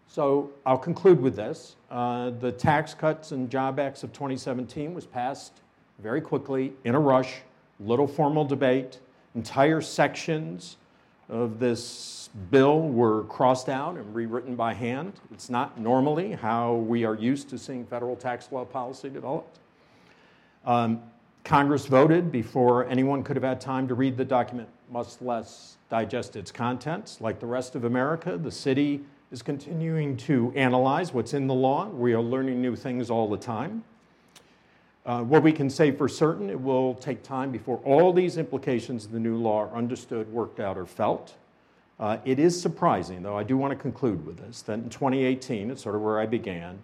So I'll conclude with this. Uh, the Tax Cuts and Job Acts of 2017 was passed very quickly, in a rush, little formal debate. Entire sections of this bill were crossed out and rewritten by hand. It's not normally how we are used to seeing federal tax law policy developed. Um, Congress voted before anyone could have had time to read the document, much less digest its contents. Like the rest of America, the city is continuing to analyze what's in the law. We are learning new things all the time. Uh, what we can say for certain, it will take time before all these implications of the new law are understood, worked out, or felt. Uh, it is surprising, though, I do want to conclude with this, that in 2018, it's sort of where I began,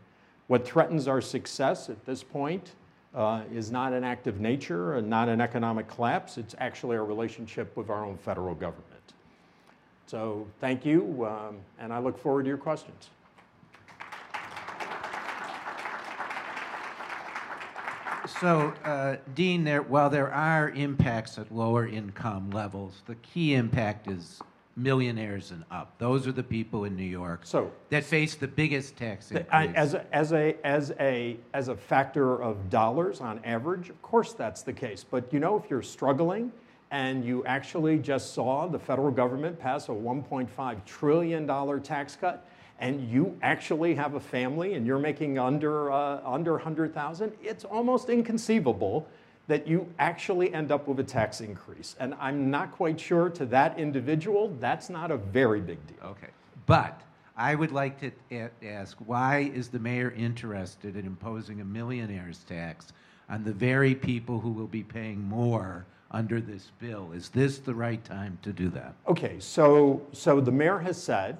what threatens our success at this point uh, is not an act of nature and not an economic collapse. It's actually our relationship with our own federal government. So thank you, um, and I look forward to your questions. So, uh, Dean, there, while there are impacts at lower income levels, the key impact is millionaires and up. Those are the people in New York so, that face the biggest tax increase. As a, as, a, as, a, as a factor of dollars on average, of course that's the case. But you know, if you're struggling and you actually just saw the federal government pass a $1.5 trillion tax cut, and you actually have a family and you're making under, uh, under 100,000, it's almost inconceivable that you actually end up with a tax increase. And I'm not quite sure to that individual, that's not a very big deal. Okay. But I would like to ask why is the mayor interested in imposing a millionaire's tax on the very people who will be paying more under this bill. Is this the right time to do that? Okay, so, so the mayor has said,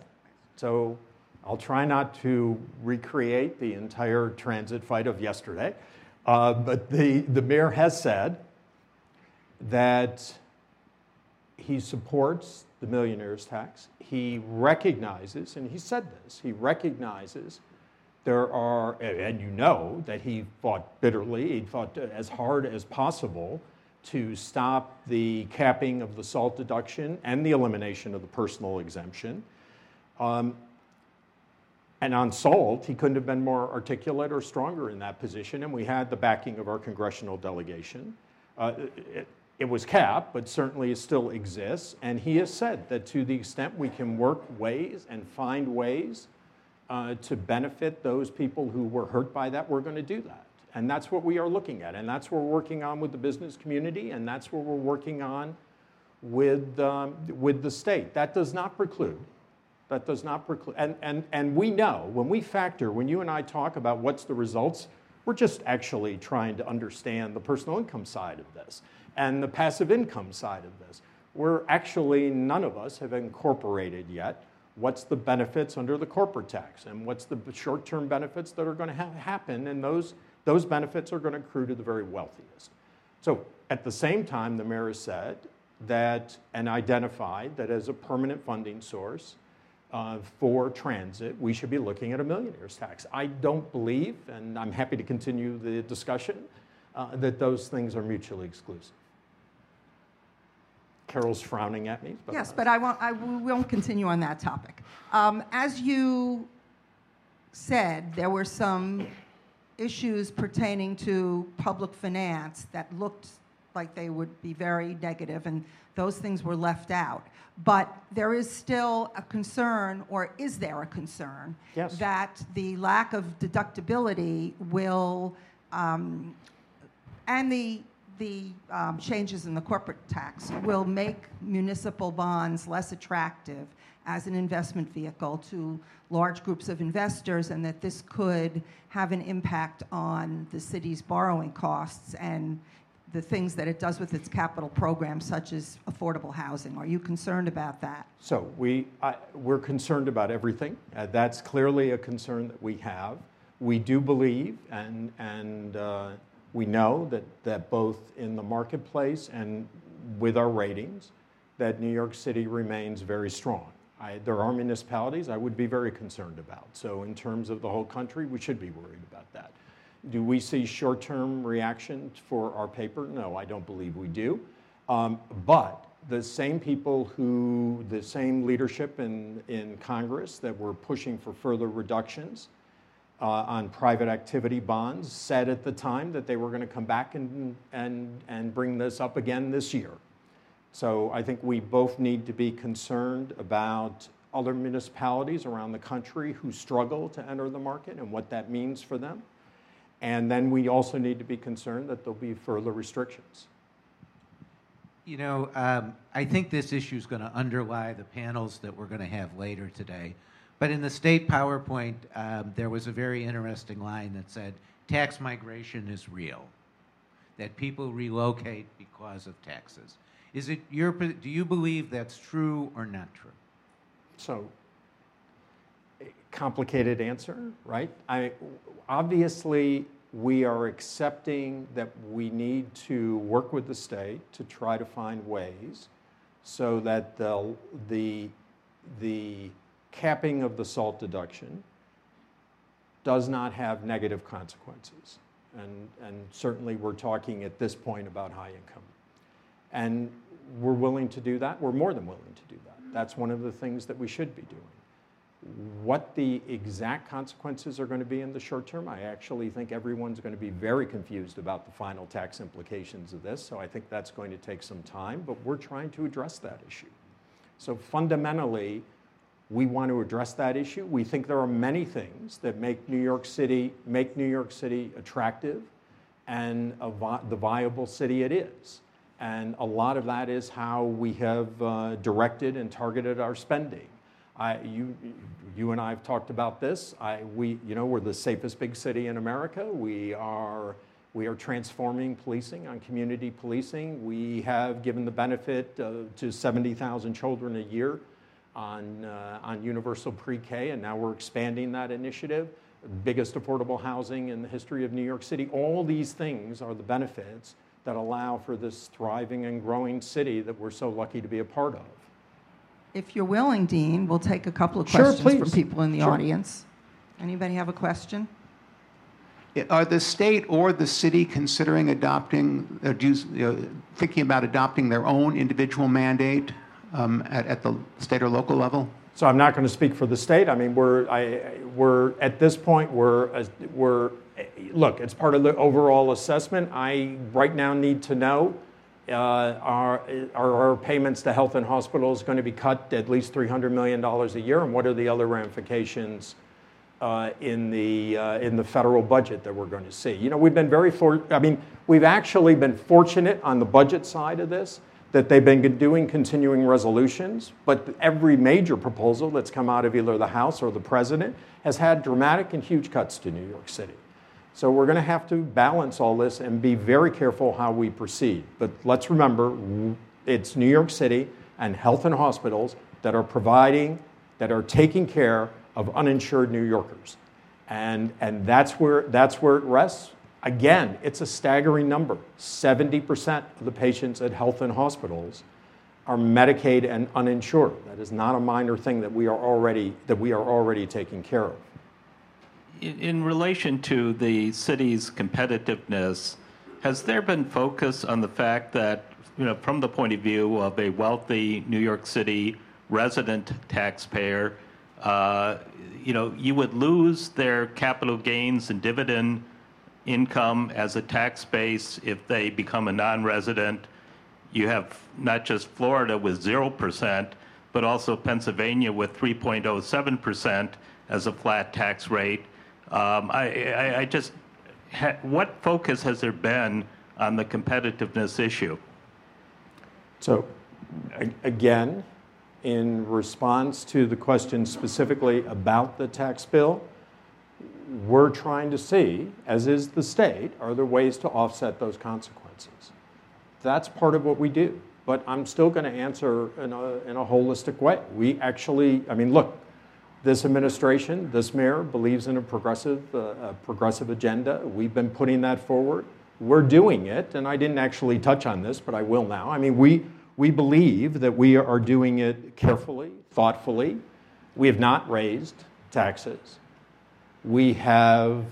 so I'll try not to recreate the entire transit fight of yesterday, uh, but the, the mayor has said that he supports the millionaire's tax. He recognizes, and he said this, he recognizes there are, and you know that he fought bitterly, he fought as hard as possible to stop the capping of the SALT deduction and the elimination of the personal exemption. Um, and on SALT, he couldn't have been more articulate or stronger in that position, and we had the backing of our congressional delegation. Uh, it, it was capped, but certainly it still exists. And he has said that to the extent we can work ways and find ways uh, to benefit those people who were hurt by that, we're going to do that. And that's what we are looking at. And that's what we're working on with the business community, and that's what we're working on with, um, with the state. That does not preclude. That does not preclude. And, and, and we know when we factor, when you and I talk about what's the results, we're just actually trying to understand the personal income side of this and the passive income side of this. We're actually, none of us have incorporated yet what's the benefits under the corporate tax and what's the short term benefits that are going to ha- happen, and those, those benefits are going to accrue to the very wealthiest. So, at the same time, the mayor said that and identified that as a permanent funding source uh, for transit, we should be looking at a millionaire's tax. I don't believe, and I'm happy to continue the discussion, uh, that those things are mutually exclusive. Carol's frowning at me. But yes, but I won't, I won't continue on that topic. Um, as you said, there were some issues pertaining to public finance that looked like they would be very negative, and those things were left out. But there is still a concern, or is there a concern, yes. that the lack of deductibility will, um, and the the um, changes in the corporate tax will make municipal bonds less attractive as an investment vehicle to large groups of investors, and that this could have an impact on the city's borrowing costs and the things that it does with its capital programs, such as affordable housing. Are you concerned about that? So we, I, we're concerned about everything. Uh, that's clearly a concern that we have. We do believe, and, and uh, we know that, that both in the marketplace and with our ratings, that New York City remains very strong. I, there are municipalities I would be very concerned about. So, in terms of the whole country, we should be worried about that. Do we see short term reaction for our paper? No, I don't believe we do. Um, but the same people who, the same leadership in, in Congress that were pushing for further reductions uh, on private activity bonds said at the time that they were going to come back and, and, and bring this up again this year. So I think we both need to be concerned about other municipalities around the country who struggle to enter the market and what that means for them. And then we also need to be concerned that there'll be further restrictions. You know, um, I think this issue is going to underlie the panels that we're going to have later today. But in the state PowerPoint, um, there was a very interesting line that said, tax migration is real, that people relocate because of taxes. Is it your, do you believe that's true or not true? So, complicated answer, mm. right? I, obviously, we are accepting that we need to work with the state to try to find ways so that the, the, the capping of the SALT deduction does not have negative consequences. And, and certainly we're talking at this point about high income. And we're willing to do that. We're more than willing to do that. Mm. That's one of the things that we should be doing. What the exact consequences are going to be in the short term, I actually think everyone's going to be very confused about the final tax implications of this. So I think that's going to take some time, but we're trying to address that issue. So fundamentally, we want to address that issue. We think there are many things that make New York City make New York City attractive and vi- the viable city it is. And a lot of that is how we have uh, directed and targeted our spending. I, you, you and I have talked about this. I, we, you know, we're the safest big city in America. We are We are transforming policing on community policing. We have given the benefit uh, to 70,000 children a year on, uh, on universal pre-K, and now we're expanding that initiative. Biggest affordable housing in the history of New York City. All these things are the benefits that allow for this thriving and growing city that we're so lucky to be a part of. If you're willing, Dean, we'll take a couple of Sure, questions from please. people in the Sure. audience. Anybody have a question? Are the state or the city considering adopting, uh, do you, you know, thinking about adopting their own individual mandate um, at, at the state or local level? So I'm not going to speak for the state. I mean, we're, I, we're at this point, we're, uh, we're, look, it's part of the overall assessment. I right now need to know uh, are, are our payments to health and hospitals going to be cut at least $300 million a year? And what are the other ramifications uh, in, the, uh, in the federal budget that we're going to see? You know, we've been very, for, I mean, we've actually been fortunate on the budget side of this that they've been doing continuing resolutions, but every major proposal that's come out of either the House or the President has had dramatic and huge cuts to New York City. So we're going to have to balance all this and be very careful how we proceed. But let's remember, it's New York City and health and hospitals that are providing, that are taking care of uninsured New Yorkers. And, and that's, where, that's where it rests. Again, it's a staggering number. 70% of the patients at health and hospitals are Medicaid and uninsured. That is not a minor thing that we are already, that we are already taking care of. In, relation to the city's competitiveness, has there been focus on the fact that, you know, from the point of view of a wealthy New York City resident taxpayer, uh, you know, you would lose their capital gains and dividend income as a tax base if they become a non-resident. You have not just Florida with 0%, but also Pennsylvania with 3.07% as a flat tax rate. Um, I, I, I just, ha, what focus has there been on the competitiveness issue? So, again, in response to the question specifically about the tax bill, we're trying to see, as is the state, are there ways to offset those consequences? That's part of what we do. But I'm still going to answer in a, in a holistic way. We actually, I mean, look, this administration, this mayor believes in a progressive, uh, a progressive agenda. We've been putting that forward. We're doing it, and I didn't actually touch on this, but I will now. I mean, we, we believe that we are doing it carefully, thoughtfully. We have not raised taxes. We have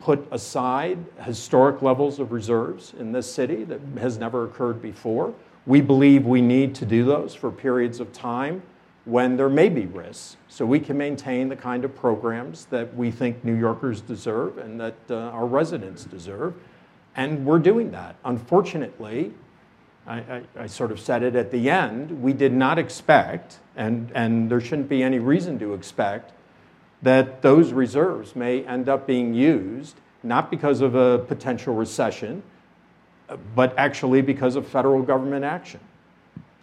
put aside historic levels of reserves in this city that has never occurred before. We believe we need to do those for periods of time when there may be risks so we can maintain the kind of programs that we think New Yorkers deserve and that uh, our residents deserve. And we're doing that. Unfortunately, I, I, I, sort of said it at the end, we did not expect, and, and there shouldn't be any reason to expect, that those reserves may end up being used not because of a potential recession, but actually because of federal government action.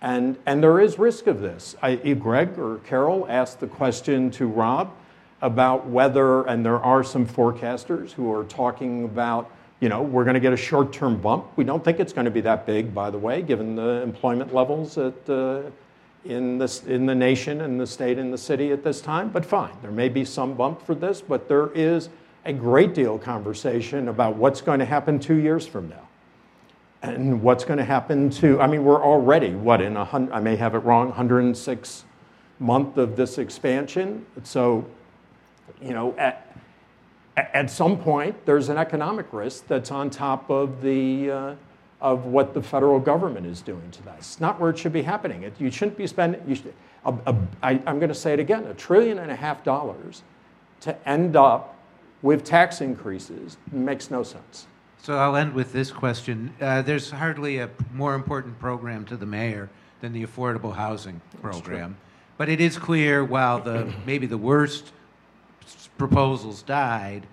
And, and there is risk of this. I, Greg or Carol asked the question to Rob about whether, and there are some forecasters who are talking about, you know, we're going to get a short term bump. We don't think it's going to be that big, by the way, given the employment levels at, uh, in, this, in the nation and the state and the city at this time. But fine, there may be some bump for this, but there is a great deal of conversation about what's going to happen two years from now and what's going to happen to i mean we're already what in a hundred i may have it wrong 106 month of this expansion? So you know at, at some point there's an economic risk that's on top of the uh, of what the federal government is doing to that. It's not where it should be happening. It, you shouldn't be spending you should, a, a, I, i'm going to say it again a trillion and a half dollars to end up with tax increases makes no sense So I'll end with this question. Uh, there's hardly a more important program to the mayor than the affordable housing program. But it is clear while the maybe the worst proposals died,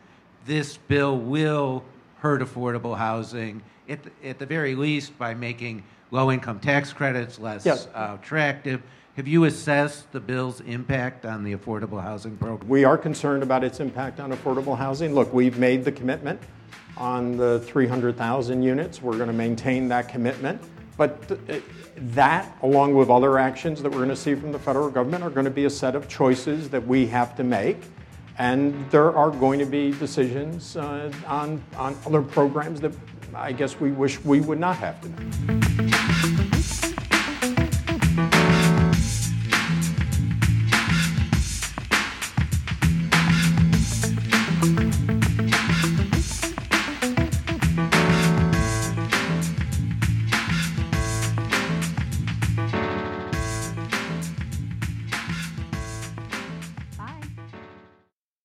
this bill will hurt affordable housing at the, at the very least by making low-income tax credits less Yes. uh, attractive. Have you assessed the bill's impact on the affordable housing program? We are concerned about its impact on affordable housing. Look, we've made the commitment on the 300,000 units. We're going to maintain that commitment. But th- that, along with other actions that we're going to see from the federal government, are going to be a set of choices that we have to make. And there are going to be decisions uh, on, on other programs that I guess we wish we would not have to make.